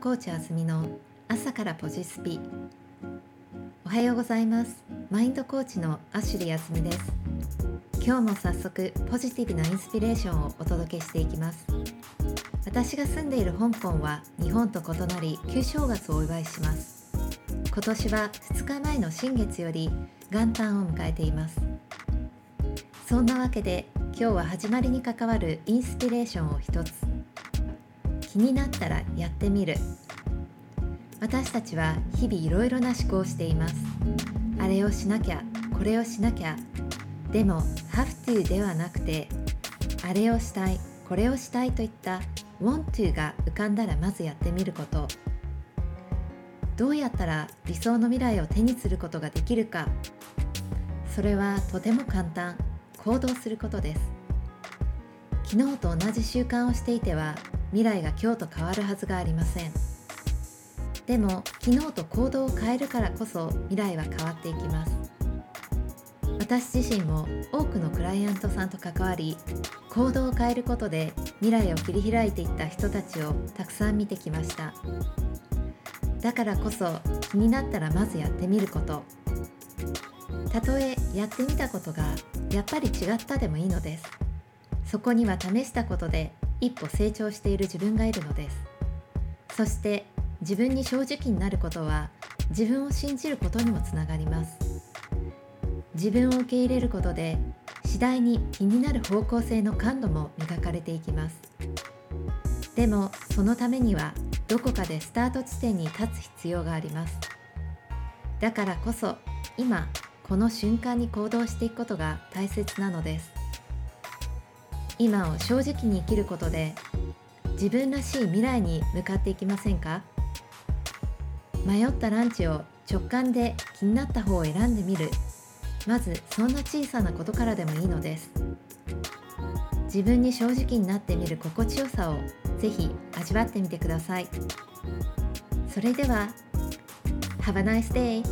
コーチあずみの朝からポジスピ。おはようございます。マインドコーチのアシュリーあずみです。今日も早速ポジティブなインスピレーションをお届けしていきます。私が住んでいる香港は日本と異なり旧正月をお祝いします。今年は2日前の新月より元旦を迎えています。そんなわけで今日は始まりに関わるインスピレーションを一つ。気になったらやってみる。私たちは日々いろいろな思考をしています。あれをしなきゃこれをしなきゃ。でも have to ではなくてあれをしたいこれをしたいといった want to が浮かんだらまずやってみること。どうやったら理想の未来を手にすることができるか。それはとても簡単行動することです。昨日と同じ習慣をしていては未来が今日と変わるはずがありません。でも昨日と行動を変えるからこそ未来は変わっていきます。私自身も多くのクライアントさんと関わり行動を変えることで未来を切り開いていった人たちをたくさん見てきました。だからこそ気になったらまずやってみること。たとえやってみたことがやっぱり違ったでもいいのです。そこには試したことで一歩成長している自分がいるのです。そして自分に正直になることは自分を信じることにもつながります。自分を受け入れることで次第に気になる方向性の感度も磨かれていきます。でもそのためにはどこかでスタート地点に立つ必要があります。だからこそ今この瞬間に行動していくことが大切なのです。今を正直に生きることで自分らしい未来に向かっていきませんか？迷ったランチを直感で気になった方を選んでみる。まずそんな小さなことからでもいいのです。自分に正直になってみる心地よさをぜひ味わってみてください。それでは Have a nice day!